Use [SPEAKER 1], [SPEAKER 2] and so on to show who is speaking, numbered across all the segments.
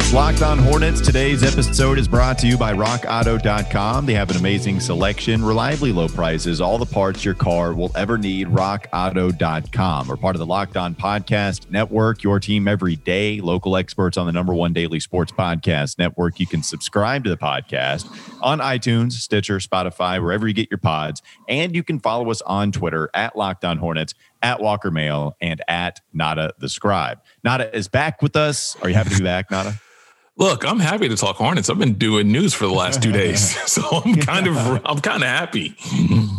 [SPEAKER 1] It's Locked On Hornets. Today's episode is brought to you by RockAuto.com. They have an amazing selection, reliably low prices, all the parts your car will ever need. RockAuto.com. We're part of the Locked On Podcast Network, your team every day. Local experts on the number one daily sports podcast network. You can subscribe to the podcast on iTunes, Stitcher, Spotify, wherever you get your pods. And you can follow us on Twitter at Locked On Hornets at Walker Mail and at Nada the Scribe. Nada is back with us. Are you happy to be back, Nada?
[SPEAKER 2] Look, I'm happy to talk Hornets. I've been doing news for the last two days, so I'm kind of I'm kind of happy.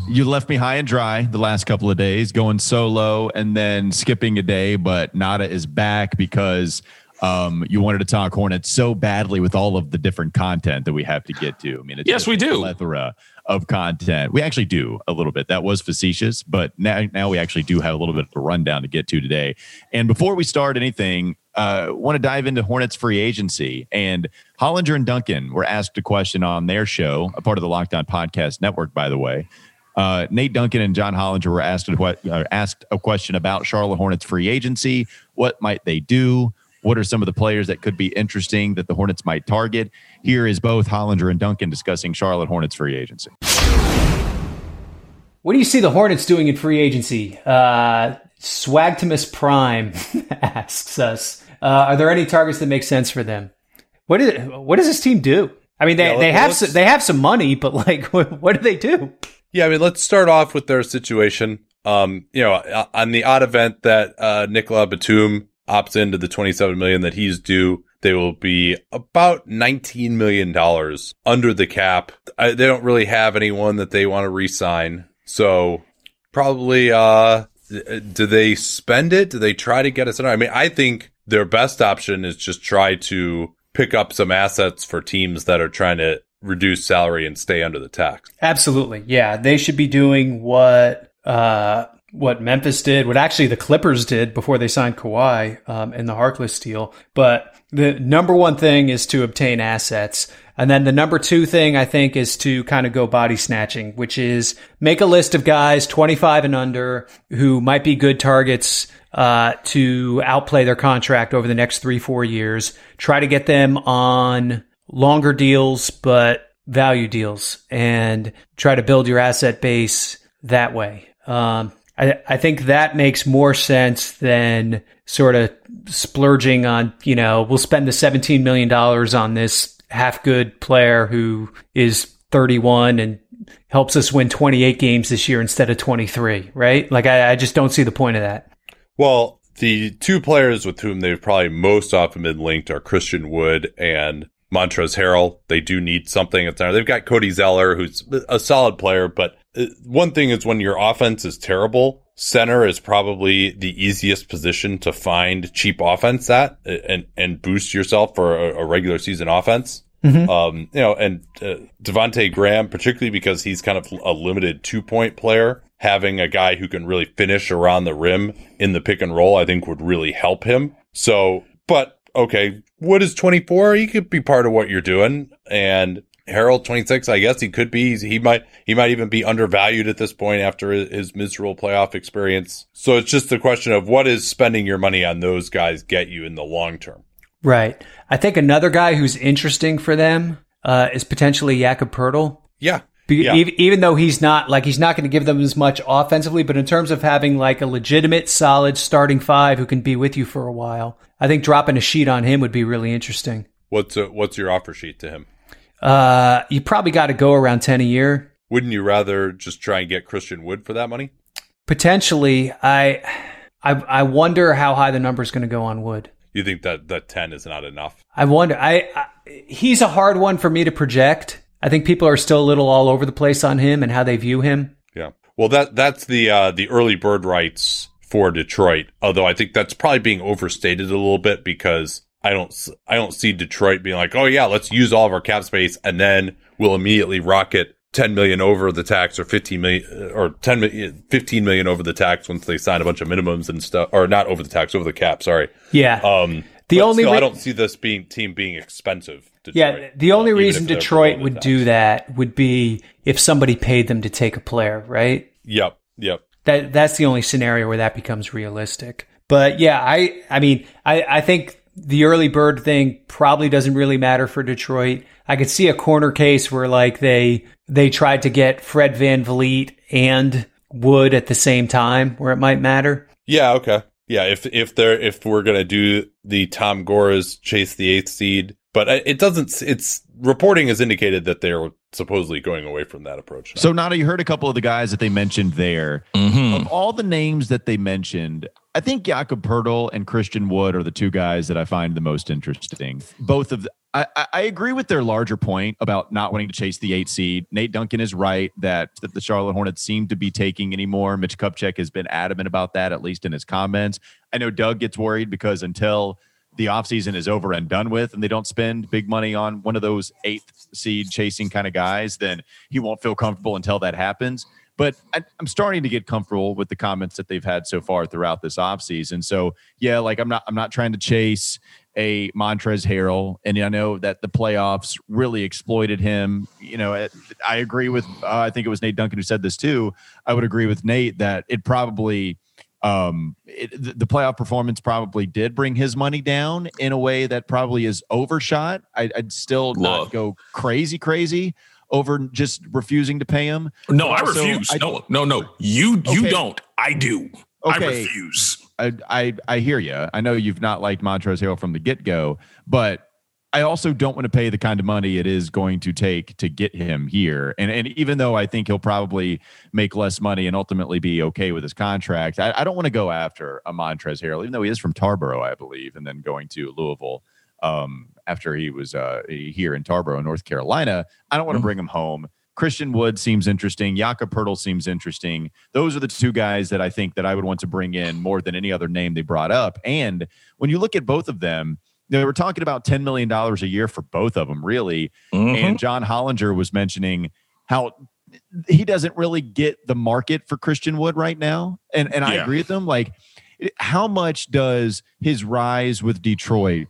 [SPEAKER 1] You left me high and dry the last couple of days, going solo and then skipping a day, but Nada is back because um, you wanted to talk Hornets so badly with all of the different content that we have to get to. I mean,
[SPEAKER 2] yes, we do.
[SPEAKER 1] Plethora of content. We actually do a little bit. That was facetious, but now now we actually do have a little bit of a rundown to get to today. And before we start anything, uh, want to dive into Hornets free agency. And Hollinger and Duncan were asked a question on their show, a part of the Locked On Podcast Network, by the way. Uh, Nate Duncan and John Hollinger were asked what uh, asked a question about Charlotte Hornets free agency. What might they do? What are some of the players that could be interesting that the Hornets might target? Here is both Hollinger and Duncan discussing Charlotte Hornets free agency.
[SPEAKER 3] What do you see the Hornets doing in free agency? Uh, Swagtimus Prime asks us, uh, are there any targets that make sense for them? What, is, what does this team do? I mean, they, yeah, they have some, they have some money, but like, what, what do they do?
[SPEAKER 4] Yeah, I mean, let's start off with their situation. Um, you know, uh, on the odd event that uh, Nicolas Batum opts into the 27 million that he's due, they will be about 19 million dollars under the cap. I, they don't really have anyone that they want to re-sign, so probably uh, do they spend it? Do they try to get us? I mean, I think their best option is just try to pick up some assets for teams that are trying to reduce salary and stay under the tax.
[SPEAKER 3] Absolutely. Yeah. They should be doing what, uh, what Memphis did, what actually the Clippers did before they signed Kawhi um, in the Harkless deal. But the number one thing is to obtain assets. And then the number two thing I think is to kind of go body snatching, which is make a list of guys 25 and under who might be good targets uh, to outplay their contract over the next three, four years. Try to get them on longer deals, but value deals and try to build your asset base that way. Um, I, I think that makes more sense than sort of splurging on, you know, we'll spend the $17 million on this half good player who is 31 and helps us win 28 games this year instead of 23, right? Like, I, I just don't see the point of that.
[SPEAKER 4] Well, the two players with whom they've probably most often been linked are Christian Wood and Montrezl Harrell. They do need something at center. They've got Cody Zeller, who's a solid player, but one thing is when your offense is terrible, center is probably the easiest position to find cheap offense at uh, and, and boost yourself for a, a regular season offense. Mm-hmm. Um, you know, and uh, Devonte Graham, particularly because he's kind of a limited two point player, having a guy who can really finish around the rim in the pick and roll, I think would really help him. So, but okay, Wood is 24. He could be part of what you're doing. And Harrell 26, I guess he could be. He might he might even be undervalued at this point after his miserable playoff experience. So it's just the question of what is spending your money on those guys get you in the long term.
[SPEAKER 3] Right. I think another guy who's interesting for them uh, is potentially Jakob Poeltl.
[SPEAKER 4] Yeah.
[SPEAKER 3] Be-
[SPEAKER 4] yeah.
[SPEAKER 3] even, even though he's not like he's not going to give them as much offensively, but in terms of having like a legitimate, solid starting five who can be with you for a while, I think dropping a sheet on him would be really interesting.
[SPEAKER 4] What's a, what's your offer sheet to him?
[SPEAKER 3] Uh, you probably got to go around 10 a year.
[SPEAKER 4] Wouldn't you rather just try and get Christian Wood for that money?
[SPEAKER 3] Potentially. I, I, I wonder how high the number is going to go on Wood.
[SPEAKER 4] You think that that 10 is not enough?
[SPEAKER 3] I wonder. I, I, he's a hard one for me to project. I think people are still a little all over the place on him and how they view him.
[SPEAKER 4] Yeah. Well, that that's the uh, the early bird rights for Detroit. Although I think that's probably being overstated a little bit because I don't I don't see Detroit being like, oh yeah, let's use all of our cap space and then we'll immediately rocket 10 million over the tax or 15 million or 10 million, 15 million over the tax once they sign a bunch of minimums and stuff or not over the tax over the cap sorry
[SPEAKER 3] yeah
[SPEAKER 4] um
[SPEAKER 3] The only
[SPEAKER 4] still,
[SPEAKER 3] re-
[SPEAKER 4] I don't see this being team being expensive. Detroit,
[SPEAKER 3] yeah, the only
[SPEAKER 4] uh,
[SPEAKER 3] reason Detroit would do that would be if somebody paid them to take a player, right?
[SPEAKER 4] Yep, yep.
[SPEAKER 3] That that's the only scenario where that becomes realistic. But yeah, I I mean, I I think the early bird thing probably doesn't really matter for Detroit. I could see a corner case where like they they tried to get Fred VanVleet and Wood at the same time where it might matter.
[SPEAKER 4] Yeah, okay. Yeah, if if they're if we're gonna do the Tom Gores chase the eighth seed, but uh, it doesn't. It's reporting has indicated that they're supposedly going away from that approach. now.
[SPEAKER 1] So, Nada, you heard a couple of the guys that they mentioned there.
[SPEAKER 2] Mhm.
[SPEAKER 1] Of all the names that they mentioned, I think Jakob Poeltl and Christian Wood are the two guys that I find the most interesting. Both of the, I, I- I agree with their larger point about not wanting to chase the eight seed. Nate Duncan is right that, that the Charlotte Hornets seem to be taking anymore. Mitch Kupchak has been adamant about that, at least in his comments. I know Doug gets worried because until the offseason is over and done with and they don't spend big money on one of those eighth seed chasing kind of guys, then he won't feel comfortable until that happens. But I, I'm starting to get comfortable with the comments that they've had so far throughout this offseason. So yeah, like I'm not I'm not trying to chase a Montrezl Harrell, and I know that the playoffs really exploited him. You know, I agree with uh, I think it was Nate Duncan who said this too. I would agree with Nate that it probably um it, the playoff performance probably did bring his money down in a way that probably is overshot I, i'd still not go crazy crazy over just refusing to pay him
[SPEAKER 2] No, I
[SPEAKER 1] Also,
[SPEAKER 2] refuse.
[SPEAKER 1] I-
[SPEAKER 2] no, no, no. You you don't. I do. I refuse.
[SPEAKER 1] I, I I hear you. I know you've not liked Montrezl Harrell from the get go, but I also don't want to pay the kind of money it is going to take to get him here. And and even though I think he'll probably make less money and ultimately be okay with his contract, I, I don't want to go after a Montrezl Harrell, even though he is from Tarboro, I believe, and then going to Louisville um, after he was uh, here in Tarboro, North Carolina. I don't want to
[SPEAKER 2] Mhm.
[SPEAKER 1] bring him home. Christian Wood seems interesting. Jakob Poeltl seems interesting. Those are the two guys that I think that I would want to bring in more than any other name they brought up. And when you look at both of them, they were talking about $10 million a year for both of them, really.
[SPEAKER 2] Mhm.
[SPEAKER 1] And John Hollinger was mentioning how he doesn't really get the market for Christian Wood right now. And and I agree with him. Like, how much does his rise with Detroit?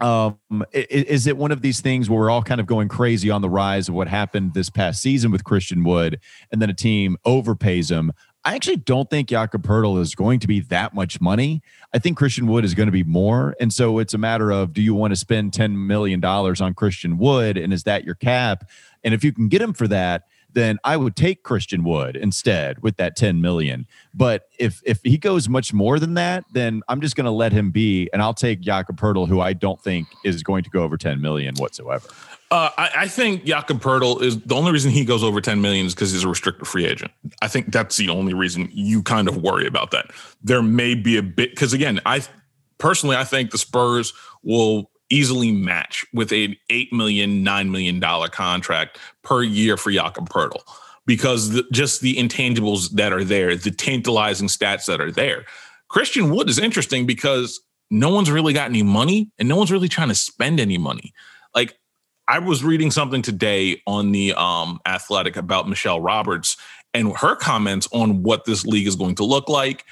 [SPEAKER 1] Um, is it one of these things where we're all kind of going crazy on the rise of what happened this past season with Christian Wood, and then a team overpays him? I actually don't think Jakob Poeltl is going to be that much money. I think Christian Wood is going to be more. And so it's a matter of do you want to spend $10 million on Christian Wood? And is that your cap? And if you can get him for that, then I would take Christian Wood instead with that 10 million. But if if he goes much more than that, then I'm just going to let him be and I'll take Jakob Poeltl, who I don't think is going to go over 10 million whatsoever.
[SPEAKER 2] Uh, I, I think Jakob Poeltl is the only reason he goes over 10 million is because he's a restricted free agent. I think that's the only reason you kind of worry about that. There may be a bit because again, I personally I think the Spurs will easily match with a eight million, nine million dollar contract per year for Jakob Poeltl because the, just the intangibles that are there, the tantalizing stats that are there. Christian Wood is interesting because no one's really got any money and no one's really trying to spend any money. Like I was reading something today on the um, Athletic about Michelle Roberts and her comments on what this league is going to look like.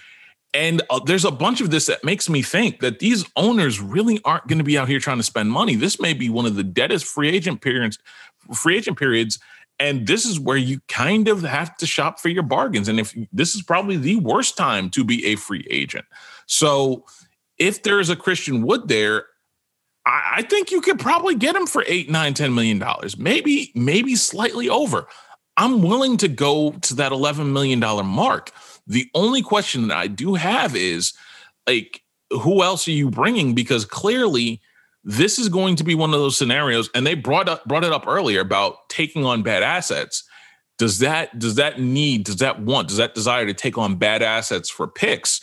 [SPEAKER 2] And uh, there's a bunch of this that makes me think that these owners really aren't going to be out here trying to spend money. This may be one of the deadest free agent periods, free agent periods, and this is where you kind of have to shop for your bargains. And if this is probably the worst time to be a free agent, so if there's a Christian Wood there, I, I think you could probably get him for eight, nine, ten million dollars, maybe, maybe slightly over. I'm willing to go to that eleven million dollar mark. The only question that I do have is, like, who else are you bringing? Because clearly, this is going to be one of those scenarios. And they brought up brought it up earlier about taking on bad assets. Does that does that need does that want does that desire to take on bad assets for picks?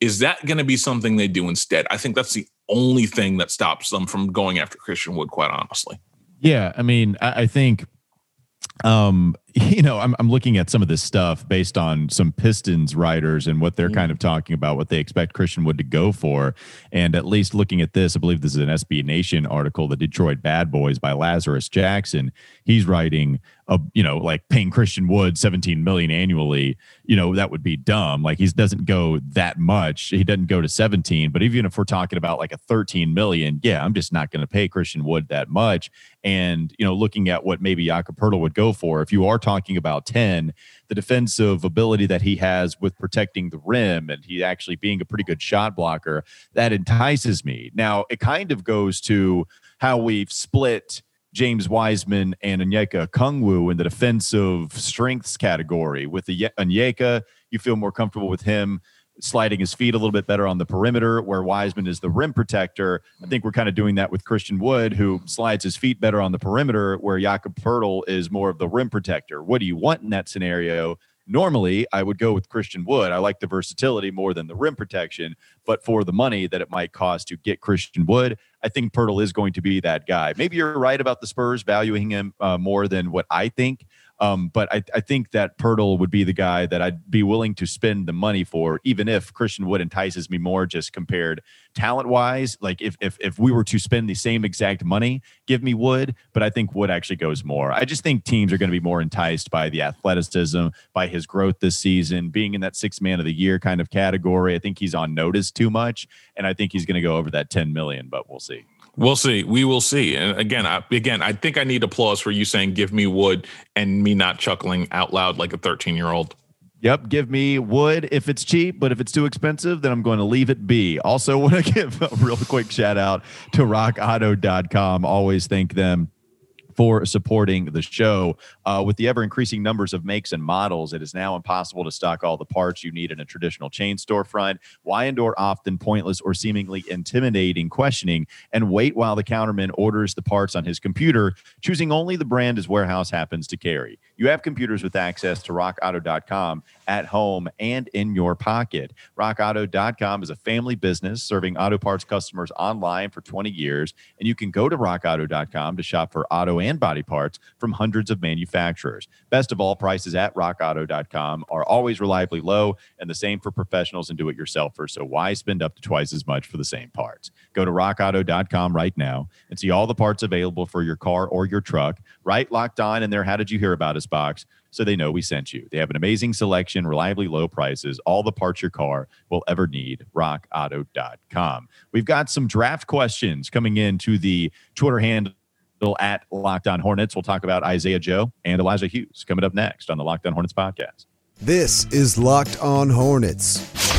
[SPEAKER 2] Is that going to be something they do instead? I think that's the only thing that stops them from going after Christian Wood. Quite honestly.
[SPEAKER 1] Yeah, I mean, I, I think um you know, I'm, I'm looking at some of this stuff based on some Pistons writers and what they're mm. kind of talking about, what they expect Christian Wood to go for. And at least looking at this, I believe this is an SB Nation article, The Detroit Bad Boys by Lazarus Jackson. He's writing a, you know, like paying Christian Wood 17 million annually, you know, that would be dumb. Like he doesn't go that much. He doesn't go to 17, but even if we're talking about like a 13 million, yeah, I'm just not going to pay Christian Wood that much. And, you know, looking at what maybe Jakob Poeltl would go for, if you are talking about 10, the defensive ability that he has with protecting the rim and he actually being a pretty good shot blocker, that entices me. Now, it kind of goes to how we've split James Wiseman and Onyeka Okongwu in the defensive strengths category. With the Onyeka, you feel more comfortable with him sliding his feet a little bit better on the perimeter, where Wiseman is the rim protector. I think we're kind of doing that with Christian Wood, who slides his feet better on the perimeter, where Jakob Poeltl is more of the rim protector. What do you want in that scenario? Normally, I would go with Christian Wood. I like the versatility more than the rim protection, but for the money that it might cost to get Christian Wood, I think Poeltl is going to be that guy. Maybe you're right about the Spurs valuing him uh, more than what I think. Um, but I, I, think that Poeltl would be the guy that I'd be willing to spend the money for, even if Christian Wood entices me more just compared talent wise. Like if, if if we were to spend the same exact money, give me Wood, but I think Wood actually goes more. I just think teams are going to be more enticed by the athleticism, by his growth this season, being in that six man of the year kind of category. I think he's on notice too much, and I think he's going to go over that 10 million, but we'll see.
[SPEAKER 2] We'll see. We will see. And again, I, again, I think I need applause for you saying "Give me wood" and me not chuckling out loud like a thirteen-year-old.
[SPEAKER 1] Yep, give me wood if it's cheap, but if it's too expensive, then I'm going to leave it be. Also, want to give a real quick shout out to rockauto.com. Always thank them for supporting the show. Uh, with the ever increasing numbers of makes and models, it is now impossible to stock all the parts you need in a traditional chain storefront. Why endure often pointless or seemingly intimidating questioning and wait while the counterman orders the parts on his computer, choosing only the brand his warehouse happens to carry? You have computers with access to rockauto.com at home and in your pocket. RockAuto.com is a family business serving auto parts customers online for 20 years, and you can go to RockAuto.com to shop for auto and body parts from hundreds of manufacturers. Best of all, prices at RockAuto.com are always reliably low, and the same for professionals and do-it-yourselfers. So why spend up to twice as much for the same parts? Go to RockAuto.com right now and see all the parts available for your car or your truck. Right locked on in their "How did you hear about us?" box so they know we sent you. They have an amazing selection, reliably low prices, all the parts your car will ever need. RockAuto.com. We've got some draft questions coming in to the Twitter handle at Locked On Hornets. We'll talk about Isaiah Joe and Elijah Hughes coming up next on the Locked On Hornets podcast.
[SPEAKER 5] This is Locked On Hornets.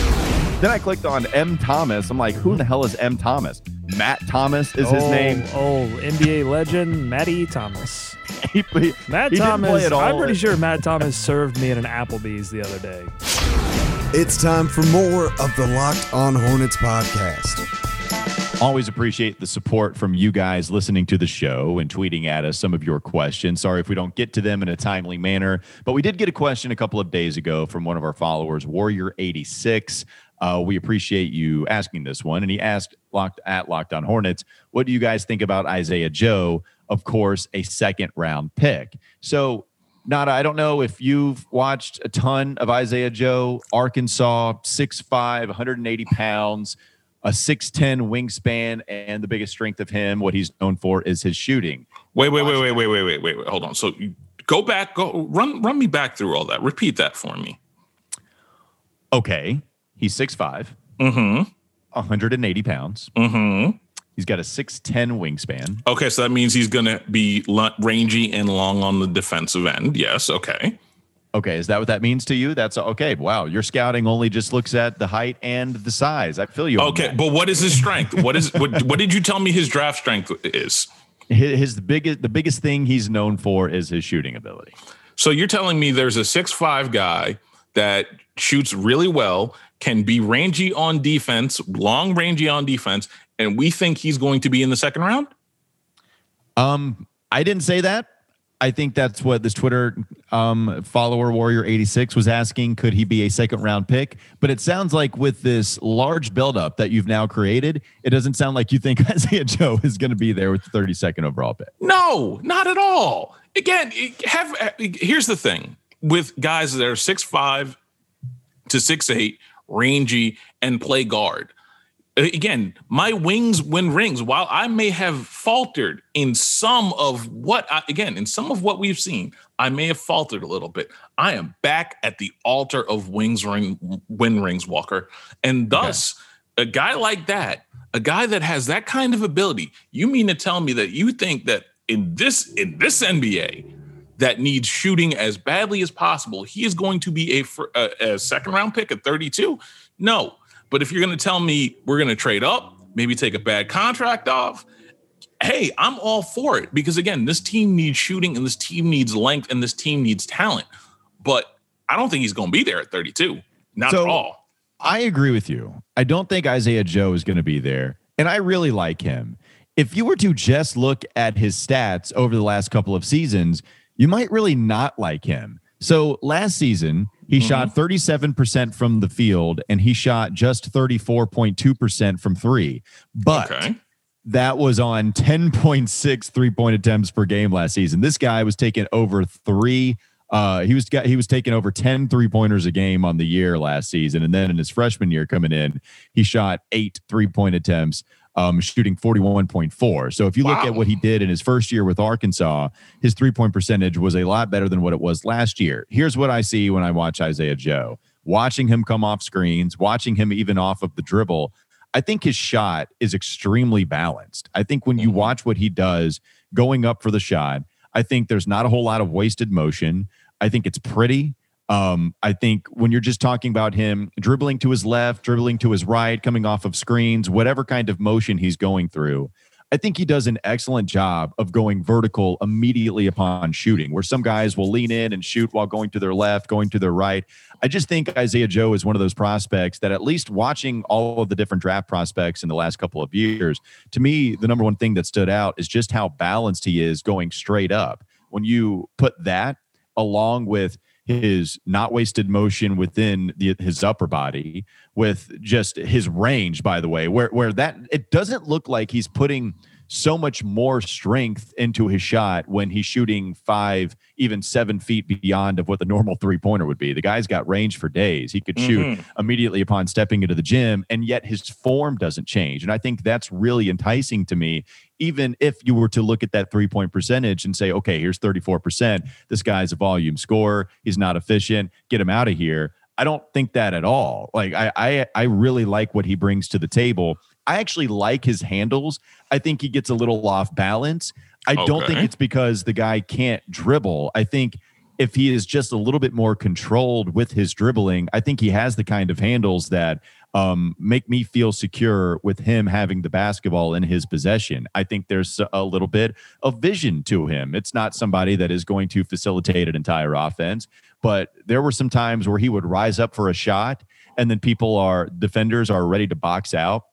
[SPEAKER 1] Then I clicked on M. Thomas. I'm like, who in the hell is M. Thomas? Matt Thomas is his
[SPEAKER 6] oh,
[SPEAKER 1] name.
[SPEAKER 6] Oh, NBA legend Matty Thomas.
[SPEAKER 1] he, he,
[SPEAKER 6] Matt
[SPEAKER 1] he
[SPEAKER 6] Thomas. I'm pretty sure Matt Thomas served me at an Applebee's the other day.
[SPEAKER 5] It's time for more of the Locked On Hornets podcast.
[SPEAKER 1] Always appreciate the support from you guys listening to the show and tweeting at us some of your questions. Sorry if we don't get to them in a timely manner, but we did get a question a couple of days ago from one of our followers, Warrior86. Uh, we appreciate you asking this one. And he asked locked at Locked On Hornets, what do you guys think about Isaiah Joe? Of course, a second round pick. So Nada, I don't know if you've watched a ton of Isaiah Joe, Arkansas, 6'5, 180 pounds, a 6'10 wingspan, and the biggest strength of him, what he's known for is his shooting.
[SPEAKER 2] Wait, wait, wait, wait, wait, wait, wait, wait, wait. Hold on. So go back, go run run me back through all that. Repeat that for me.
[SPEAKER 1] Okay. He's 6'5.
[SPEAKER 2] Mm-hmm.
[SPEAKER 1] 180 pounds.
[SPEAKER 2] Mm-hmm.
[SPEAKER 1] He's got a 6'10 wingspan.
[SPEAKER 2] Okay, so that means he's going to be rangy and long on the defensive end. Yes, okay.
[SPEAKER 1] Okay, is that what that means to you? That's okay. Wow, your scouting only just looks at the height and the size. I feel you.
[SPEAKER 2] Okay, but what is his strength? what is what? What did you tell me his draft strength is?
[SPEAKER 1] His, his biggest the biggest thing he's known for is his shooting ability.
[SPEAKER 2] So you're telling me there's a six five guy that shoots really well, can be rangy on defense, long rangy on defense, and we think he's going to be in the second round?
[SPEAKER 1] Um, I didn't say that. I think that's what this Twitter um, follower Warrior 86 was asking. Could he be a second round pick? But it sounds like with this large buildup that you've now created, it doesn't sound like you think Isaiah Joe is going to be there with the 32nd overall pick.
[SPEAKER 2] No, not at all. Again, have here's the thing with guys that are six five to six eight, rangy, and play guard again, my wings win rings. While I may have faltered in some of what, I, again, in some of what we've seen, I may have faltered a little bit. I am back at the altar of wings ring win rings, Walker, and thus okay. a guy like that, a guy that has that kind of ability. You mean to tell me that you think that in this in this NBA? That needs shooting as badly as possible. He is going to be a, a, a second round pick at 32. No, but if you're going to tell me we're going to trade up, maybe take a bad contract off, hey, I'm all for it because again, this team needs shooting and this team needs length and this team needs talent. But I don't think he's going to be there at 32. Not so, at all.
[SPEAKER 1] I agree with you. I don't think Isaiah Joe is going to be there. And I really like him. If you were to just look at his stats over the last couple of seasons, you might really not like him. So last season, he mm-hmm. shot 37% from the field and he shot just 34.2% from three. But okay. that was on 10.6 three point attempts per game last season. This guy was taking over three. Uh, he was got, he was taking over 10 three pointers a game on the year last season. And then in his freshman year coming in, he shot eight three point attempts um, shooting 41.4. So if you look at what he did in his first year with Arkansas, his three point percentage was a lot better than what it was last year. Here's what I see when I watch Isaiah Joe watching him come off screens, watching him even off of the dribble. I think his shot is extremely balanced. I think when you mm-hmm. watch what he does going up for the shot, I think there's not a whole lot of wasted motion. I think it's pretty. Um, I think when you're just talking about him dribbling to his left, dribbling to his right, coming off of screens, whatever kind of motion he's going through, I think he does an excellent job of going vertical immediately upon shooting, where some guys will lean in and shoot while going to their left, going to their right. I just think Isaiah Joe is one of those prospects that, at least watching all of the different draft prospects in the last couple of years, to me, the number one thing that stood out is just how balanced he is going straight up. When you put that along with his not wasted motion within the, his upper body with just his range by the way where where that it doesn't look like he's putting so much more strength into his shot when he's shooting five, even seven feet beyond of what the normal three pointer would be. The guy's got range for days. He could shoot mm-hmm. immediately upon stepping into the gym, and yet his form doesn't change. And I think that's really enticing to me. Even if you were to look at that three point percentage and say, okay, here's 34%, this guy's a volume scorer, he's not efficient, get him out of here. I don't think that at all. Like I, I, I really like what he brings to the table. I actually like his handles. I think he gets a little off balance. I okay. don't think it's because the guy can't dribble. I think if he is just a little bit more controlled with his dribbling, I think he has the kind of handles that um, make me feel secure with him having the basketball in his possession. I think there's a little bit of vision to him. It's not somebody that is going to facilitate an entire offense, but there were some times where he would rise up for a shot and then people are defenders are ready to box out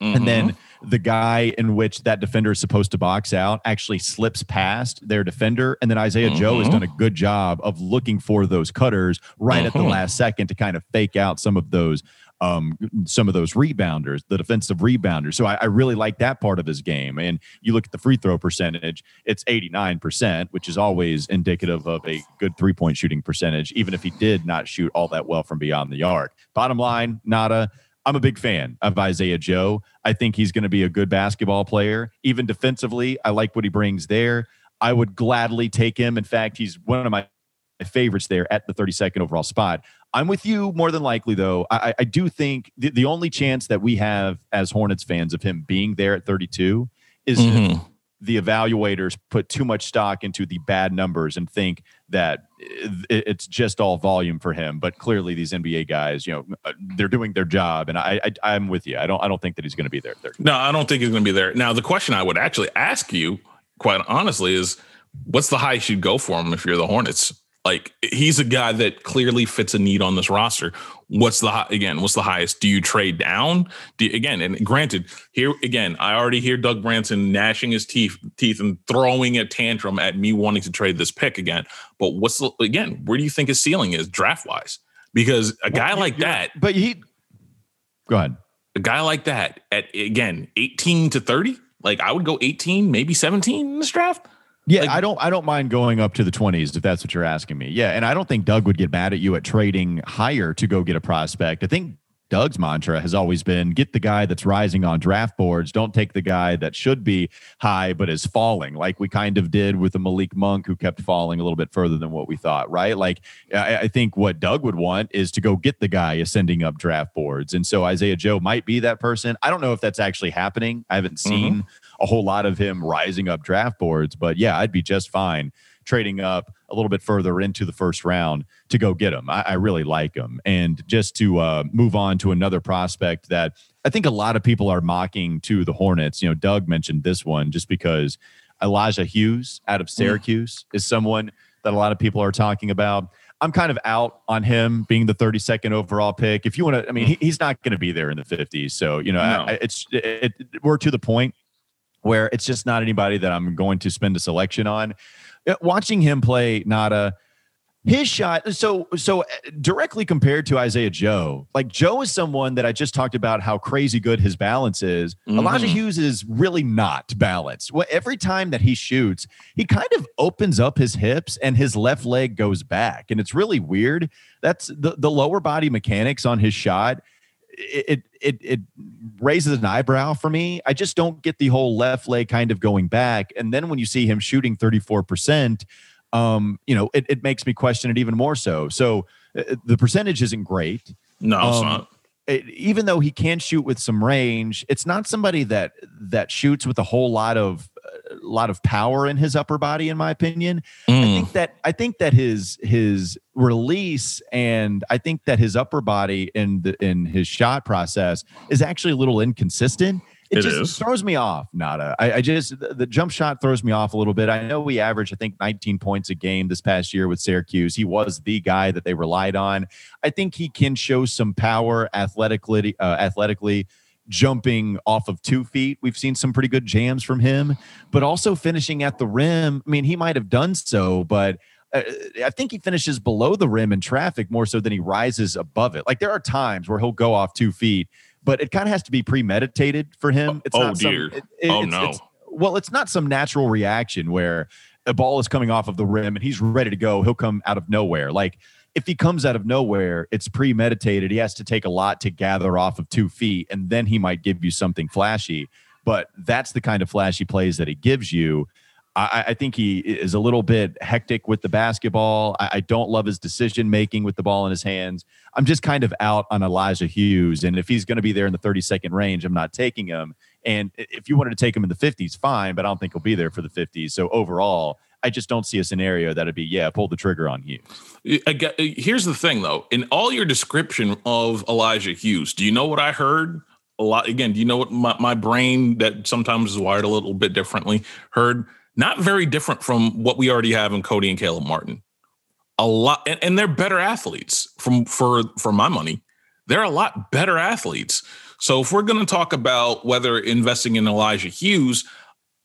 [SPEAKER 1] Mm-hmm. And then mm-hmm. the guy in which that defender is supposed to box out actually slips past their defender. And then Isaiah mm-hmm. Joe has done a good job of looking for those cutters right mm-hmm. at the mm-hmm. last second to kind of fake out some of those um, some of those rebounders, the defensive rebounders. So I, I, really like that part of his game. And you look at the free throw percentage, it's 89%, which is always indicative of a good three point shooting percentage, even if he did not shoot all that well from beyond the arc. Bottom line, nada. I'm a big fan of Isaiah Joe. I think he's going to be a good basketball player. Even defensively, I like what he brings there. I would gladly take him. In fact, he's one of my favorites there at the 32nd overall spot. I'm with you more than likely, though. I, I do think the, the, only chance that we have as Hornets fans of him being there at 32 is mm-hmm the evaluators put too much stock into the bad numbers and think that it's just all volume for him. But clearly, these NBA guys, you know, they're doing their job, and I, I am with you. I don't I don't think that he's going to be there.
[SPEAKER 2] No, I don't think he's going to be there. Now, the question I would actually ask you, quite honestly, is what's the highest you'd go for him if you're the Hornets? Like he's a guy that clearly fits a need on this roster. What's the again? What's the highest? Do you trade down? Do you, again? And granted, here again, I already hear Doug Branson gnashing his teeth, teeth and throwing a tantrum at me wanting to trade this pick again. But what's the, again? Where do you think his ceiling is draft wise? Because a guy like that,
[SPEAKER 1] but he go ahead.
[SPEAKER 2] A guy like that at again eighteen to thirty, like I would go eighteen, maybe seventeen in this draft.
[SPEAKER 1] Yeah,
[SPEAKER 2] Like-
[SPEAKER 1] I don't I don't mind going up to the 20s if that's what you're asking me. Yeah, and I don't think Doug would get mad at you at trading higher to go get a prospect. I think Doug's mantra has always been get the guy that's rising on draft boards. Don't take the guy that should be high but is falling, like we kind of did with the Malik Monk who kept falling a little bit further than what we thought, right? Like I, I think what Doug would want is to go get the guy ascending up draft boards. And so Isaiah Joe might be that person. I don't know if that's actually happening. I haven't mm-hmm. seen a whole lot of him rising up draft boards, but yeah, I'd be just fine trading up a little bit further into the first round to go get him. I, I really like him. And just to uh, move on to another prospect that I think a lot of people are mocking to the Hornets. You know, Doug mentioned this one just because Elijah Hughes out of Syracuse is someone that a lot of people are talking about. I'm kind of out on him being the 32nd overall pick. If you want to, I mean, he, he's not going to be there in the 50s. So, you know,
[SPEAKER 2] No.
[SPEAKER 1] I- it's it, it, we're to the point where it's just not anybody that I'm going to spend a selection on. Watching him play Nada, his shot. So so uh, directly compared to Isaiah Joe, like Joe is someone that I just talked about how crazy good his balance is. Elijah
[SPEAKER 2] Mhm.
[SPEAKER 1] Hughes is really not balanced. Well, every time that he shoots, he kind of opens up his hips and his left leg goes back, and it's really weird. That's the the lower body mechanics on his shot it, it it it raises an eyebrow for me. I just don't get the whole left leg kind of going back. And then when you see him shooting 34%, um, you know, it, it makes me question it even more so. So uh, the percentage isn't great.
[SPEAKER 2] No, it's
[SPEAKER 1] Um,
[SPEAKER 2] not.
[SPEAKER 1] It, even though he can shoot with some range, it's not somebody that that shoots with a whole lot of a lot of power in his upper body, in my opinion. I
[SPEAKER 2] Mm.
[SPEAKER 1] think that I think that his his release and I think that his upper body in the in his shot process is actually a little inconsistent. It,
[SPEAKER 2] It
[SPEAKER 1] just
[SPEAKER 2] is.
[SPEAKER 1] throws me off, Nada. I, I just the, the jump shot throws me off a little bit. I know we averaged, I think, 19 points a game this past year with Syracuse. He was the guy that they relied on. I think he can show some power athletically, uh, athletically jumping off of two feet. We've seen some pretty good jams from him, but also finishing at the rim. I mean, he might have done so, but uh, I think he finishes below the rim in traffic more so than he rises above it. Like there are times where he'll go off two feet, but it kind of has to be premeditated for him. It's
[SPEAKER 2] Oh,
[SPEAKER 1] not some-
[SPEAKER 2] dear.
[SPEAKER 1] it- it-
[SPEAKER 2] Oh,
[SPEAKER 1] it's-
[SPEAKER 2] no.
[SPEAKER 1] it's- well, it's not some natural reaction where a ball is coming off of the rim and he's ready to go. He'll come out of nowhere. Like if he comes out of nowhere, it's premeditated. He has to take a lot to gather off of two feet, and then he might give you something flashy. But that's the kind of flashy plays that he gives you. I, I think he is a little bit hectic with the basketball. I, I don't love his decision making with the ball in his hands. I'm just kind of out on Elijah Hughes. And if he's going to be there in the 30 second range, I'm not taking him. And if you wanted to take him in the 50s, fine, but I don't think he'll be there for the 50s. So overall, I just don't see a scenario that'd be, yeah, pull the trigger on Hughes.
[SPEAKER 2] Get- uh, here's the thing though. In all your description of elijah hughes do you know what i heard? A lot again do you know what my, my brain that sometimes is wired a little bit differently heard? Not very different from what we already have in cody and caleb martin. A lot and, and they're better athletes from for for my money. They're a lot better athletes. So if we're going to talk about whether investing in elijah hughes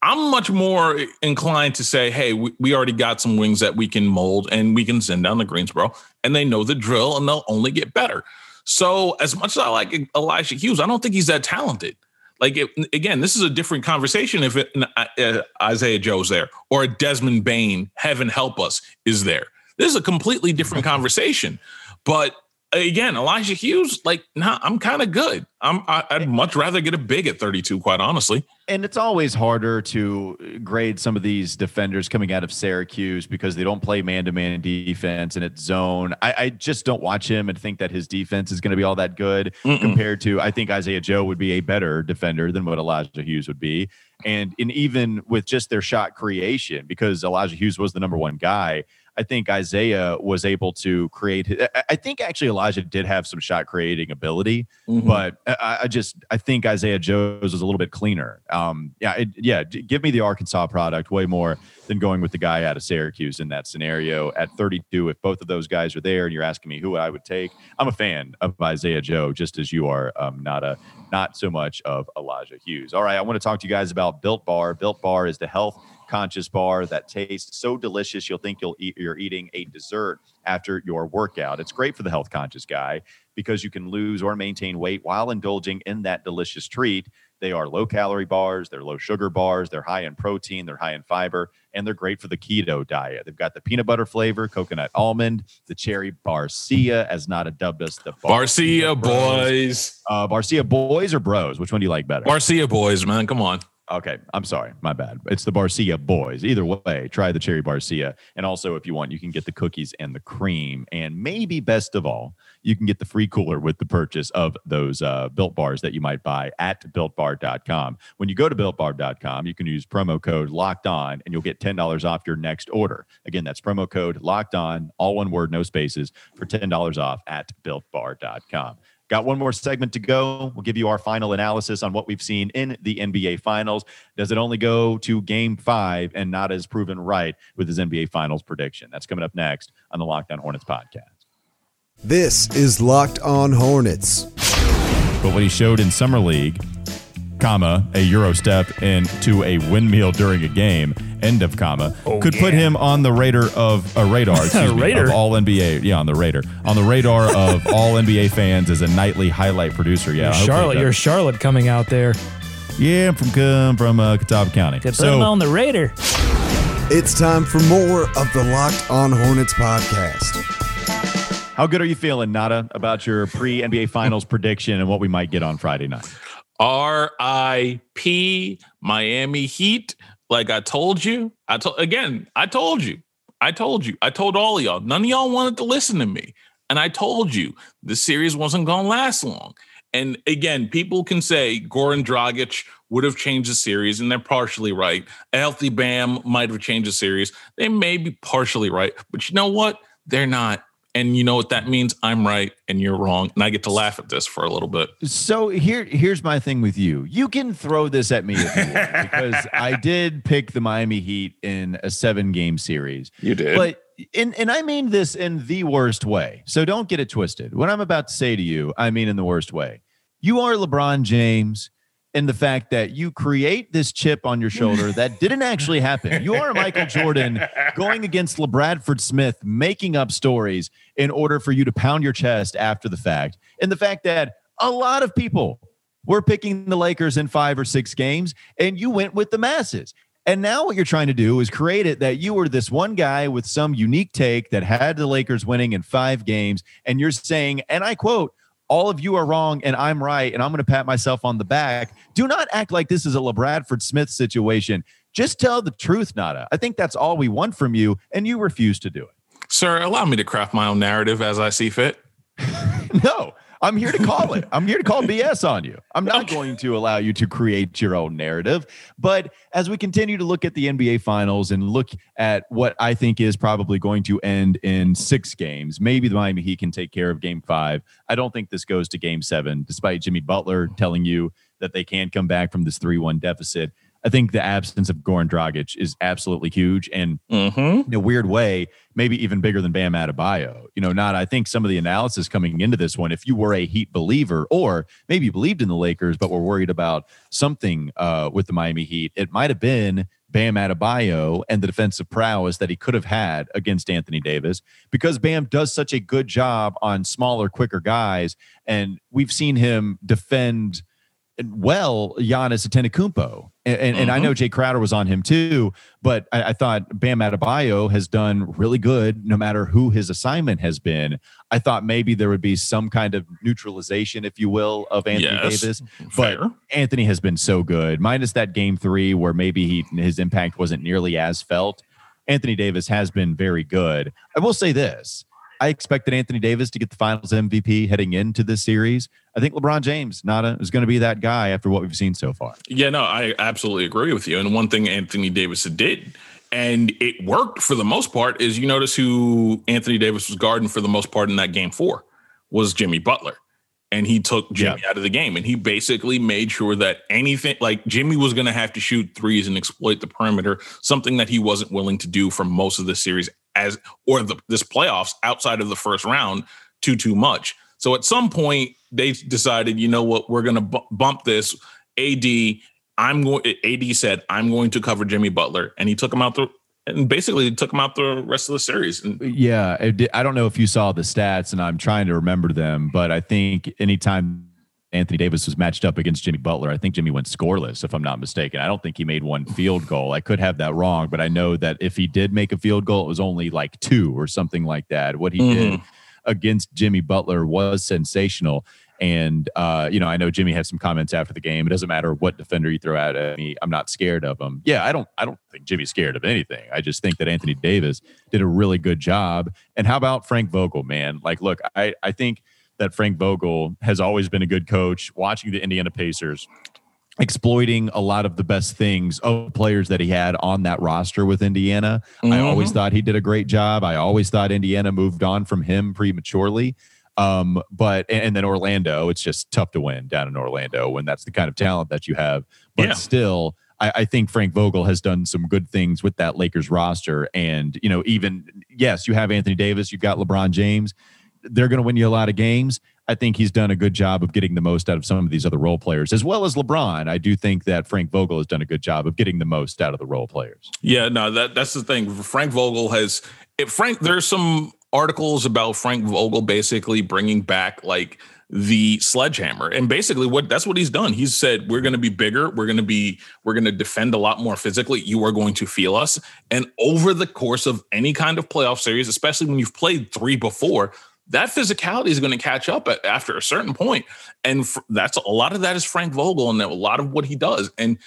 [SPEAKER 2] I'm much more inclined to say, hey, we, we already got some wings that we can mold and we can send down to Greensboro, and they know the drill and they'll only get better. So, as much as I like Elijah Hughes, I don't think he's that talented. Like, it, again, this is a different conversation if it, uh, Isaiah Joe's there or Desmond Bane, heaven help us, is there. This is a completely different conversation. But again, Elijah Hughes, like, nah, I'm kind of good. I'm, I, I'd much rather get a big at 32, quite honestly.
[SPEAKER 1] And it's always harder to grade some of these defenders coming out of Syracuse because they don't play man to man defense and it's zone. I, I just don't watch him and think that his defense is going to be all that good
[SPEAKER 2] Mm-mm.
[SPEAKER 1] compared to, I think Isaiah Joe would be a better defender than what Elijah Hughes would be. And in even with just their shot creation, because Elijah Hughes was the number one guy, I think Isaiah was able to create. I think actually Elijah did have some shot creating ability, mm-hmm. but I, I, just I think Isaiah Joe's was a little bit cleaner. Um, yeah, it, yeah. Give me the Arkansas product way more than going with the guy out of Syracuse in that scenario at 32. If both of those guys are there, and you're asking me who I would take, I'm a fan of Isaiah Joe, just as you are. Um, not a not so much of Elijah Hughes. All right, I want to talk to you guys about Built Bar. Built Bar is the health conscious bar that tastes so delicious you'll think you'll eat, you're eating a dessert after your workout. It's great for the health conscious guy because you can lose or maintain weight while indulging in that delicious treat. They are low calorie bars, they're low sugar bars, they're high in protein, they're high in fiber, and they're great for the keto diet. They've got the peanut butter flavor, coconut almond, the cherry barcia, as Nada dubbed us the
[SPEAKER 2] bar- Barcia boys.
[SPEAKER 1] Uh, Barcia boys or bros? Which one do you like better?
[SPEAKER 2] Barcia boys, man. Come on.
[SPEAKER 1] Okay, I'm sorry, my bad. It's the Barcia boys. Either way, try the cherry Barcia, and also if you want, you can get the cookies and the cream, and maybe best of all, you can get the free cooler with the purchase of those uh, built bars that you might buy at builtbar.com. When you go to builtbar.com, you can use promo code Locked On, and you'll get ten dollars off your next order. Again, that's promo code Locked On, all one word, no spaces, for ten dollars off at builtbar.com. Got one more segment to go. We'll give you our final analysis on what we've seen in the NBA Finals. Does it only go to game five and not as proven right with his NBA Finals prediction? That's coming up next on the Locked On Hornets podcast.
[SPEAKER 5] This is Locked On Hornets.
[SPEAKER 1] But what he showed in Summer League comma, a Euro step into a windmill during a game, end of comma, oh, could yeah. put him on the radar of a radar, excuse me, of all NBA. Yeah, on the radar. On the radar of all NBA fans as a nightly highlight producer. Yeah.
[SPEAKER 6] Charlotte, you're Charlotte coming out there.
[SPEAKER 1] Yeah, I'm from from uh, Catawba County.
[SPEAKER 6] To put so, him on the radar.
[SPEAKER 5] It's time for more of the Locked On Hornets podcast.
[SPEAKER 1] How good are you feeling, Nada, about your pre NBA Finals prediction and what we might get on Friday night?
[SPEAKER 2] R.I.P. Miami Heat. Like I told you, I told again, I told you, I told you, I told all of y'all. None of y'all wanted to listen to me. And I told you the series wasn't going to last long. And again, people can say Goran Dragic would have changed the series, and they're partially right. A healthy Bam might have changed the series. They may be partially right, but you know what? They're not and you know what that means? I'm right and you're wrong. And i get to laugh at this for a little bit.
[SPEAKER 1] So here here's my thing with you. You can throw this at me if you want because i did pick the miami heat in a seven game series.
[SPEAKER 2] You did.
[SPEAKER 1] But and, and i mean this in the worst way. So don't get it twisted. What i'm about to say to you i mean in the worst way. You are lebron james in the fact that you create this chip on your shoulder that didn't actually happen. You are Michael Jordan going against LaBradford Smith, making up stories in order for you to pound your chest after the fact. And the fact that a lot of people were picking the Lakers in five or six games, and you went with the masses. And now what you're trying to do is create it that you were this one guy with some unique take that had the Lakers winning in five games. And you're saying, and I quote, all of you are wrong and I'm right, and I'm going to pat myself on the back. Do not act like this is a LaBradford Smith situation. Just tell the truth, Nada. I think that's all we want from you, and you refuse to do it.
[SPEAKER 2] Sir, allow me to craft my own narrative as I see fit.
[SPEAKER 1] no, I'm here to call it. I'm here to call BS on you. I'm not going to allow you to create your own narrative. But as we continue to look at the NBA finals and look at what I think is probably going to end in six games, maybe the Miami Heat can take care of game five. I don't think this goes to game seven, despite Jimmy Butler telling you that they can come back from this 3 1 deficit. I think the absence of Goran Dragic is absolutely huge, and mm-hmm. in a weird way, maybe even bigger than Bam Adebayo. You know, not. I think some of the analysis coming into this one, if you were a Heat believer, or maybe you believed in the Lakers but were worried about something uh, with the Miami Heat, it might have been Bam Adebayo and the defensive prowess that he could have had against Anthony Davis because Bam does such a good job on smaller, quicker guys, and we've seen him defend well Giannis Antetokounmpo. And, and, and, I know mm-hmm. Crowder was on him too, but I, I, thought Bam Adebayo has done really good no matter who his assignment has been. I thought maybe there would be some kind of neutralization, if you will, of Anthony yes, Davis. But fair. Anthony has been so good, minus that game three where maybe he, his impact wasn't nearly as felt. Anthony Davis has been very good. I will say this I expected Anthony Davis to get the finals MVP heading into this series. I think LeBron James, Nada, is going to be that guy after what we've seen so far.
[SPEAKER 2] Yeah, no, I absolutely agree with you. And one thing Anthony Davis did and it worked for the most part. Is you notice who Anthony Davis was guarding for the most part in that game four was Jimmy Butler. And he took Jimmy yeah. out of the game. And he basically made sure that anything like Jimmy was going to have to shoot threes and exploit the perimeter, something that he wasn't willing to do for most of the series as or the, this playoffs outside of the first round too too much. So at some point they decided, you know what, we're going to bu- bump this. AD, I'm going. AD said, I'm going to cover Jimmy Butler, and he took him out the and basically took him out the rest of the series.
[SPEAKER 1] Yeah, I don't know if you saw the stats, and I'm trying to remember them, but I think anytime Anthony Davis was matched up against Jimmy Butler, I think Jimmy went scoreless, if I'm not mistaken. I don't think he made one field goal. I could have that wrong, but I know that if he did make a field goal, it was only like two or something like that. What he mm-hmm. did against Jimmy Butler was sensational. And uh, you know, I know Jimmy had some comments after the game. It doesn't matter what defender you throw at me, I'm not scared of him. Yeah, I don't I don't think Jimmy's scared of anything. I just think that Anthony Davis did a really good job. And how about Frank Vogel, man? Like, look, I, I think that Frank Vogel has always been a good coach. Watching the Indiana Pacers, exploiting a lot of the best things of players that he had on that roster with Indiana. Mm-hmm. I always thought he did a great job. I always thought Indiana moved on from him prematurely. Um, but and then Orlando, it's just tough to win down in Orlando when that's the kind of talent that you have. But yeah. still, I, I, think Frank Vogel has done some good things with that Lakers roster. And, you know, even yes, you have Anthony Davis, you've got LeBron James. They're going to win you a lot of games. I think he's done a good job of getting the most out of some of these other role players, as well as LeBron. I do think that Frank Vogel has done a good job of getting the most out of the role players.
[SPEAKER 2] Yeah, no, that that's the thing. Frank Vogel has Frank. There's some articles about Frank Vogel basically bringing back like the sledgehammer and basically what that's what he's done he's said we're going to be bigger we're going to be we're going to defend a lot more physically you are going to feel us and over the course of any kind of playoff series especially when you've played three before that physicality is going to catch up at, after a certain point and that's a lot of that is frank vogel and a lot of what he does and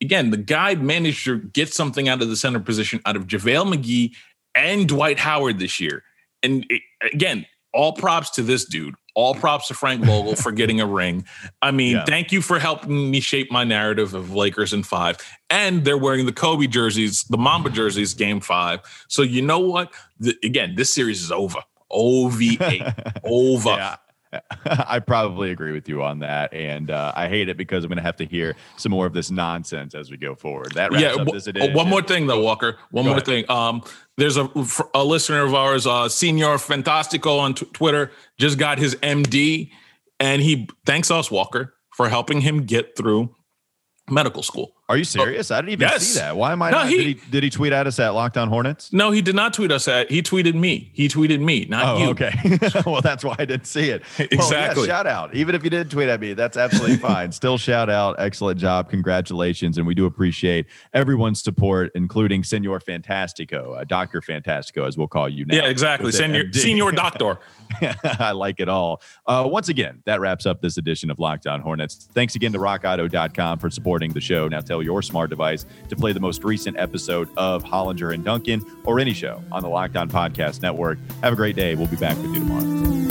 [SPEAKER 2] again the guy managed to get something out of the center position out of javale mcgee and dwight howard this year and it, again, all props to this dude. All props to Frank Vogel for getting a ring. I mean, yeah. thank you for helping me shape my narrative of Lakers in five. And they're wearing the Kobe jerseys, the Mamba jerseys, game five. So you know what? The, again, this series is over. OVA. over. Yeah.
[SPEAKER 1] I probably agree with you on that, and uh, I hate it because I'm going to have to hear some more of this nonsense as we go forward. That wraps
[SPEAKER 2] yeah,
[SPEAKER 1] up this edition.
[SPEAKER 2] One more thing, though, Walker. One go more ahead. thing. Um, there's a, a listener of ours, uh, Senor Fantastico on t- Twitter, just got his MD, and he thanks us, Walker, for helping him get through medical school.
[SPEAKER 1] Are you serious? I didn't even yes. see that. Why am I no, not? He, did, he, did he tweet at us at Locked On Hornets?
[SPEAKER 2] No, he did not tweet us at. He tweeted me. He tweeted me, not
[SPEAKER 1] oh,
[SPEAKER 2] you.
[SPEAKER 1] Okay. well, that's why I didn't see it.
[SPEAKER 2] exactly.
[SPEAKER 1] Well, yeah, shout out. Even if you did tweet at me, that's absolutely fine. Still shout out. Excellent job. Congratulations. And we do appreciate everyone's support, including Senor Fantastico, uh, Dr. Fantastico, as we'll call you now.
[SPEAKER 2] Yeah, exactly. Senior, senior doctor.
[SPEAKER 1] I like it all. Uh, once again, that wraps up this edition of Locked On Hornets. Thanks again to rockauto.com for supporting the show. Now tell your smart device to play the most recent episode of Hollinger and Duncan or any show on the Locked On Podcast Network. Have a great day. We'll be back with you tomorrow.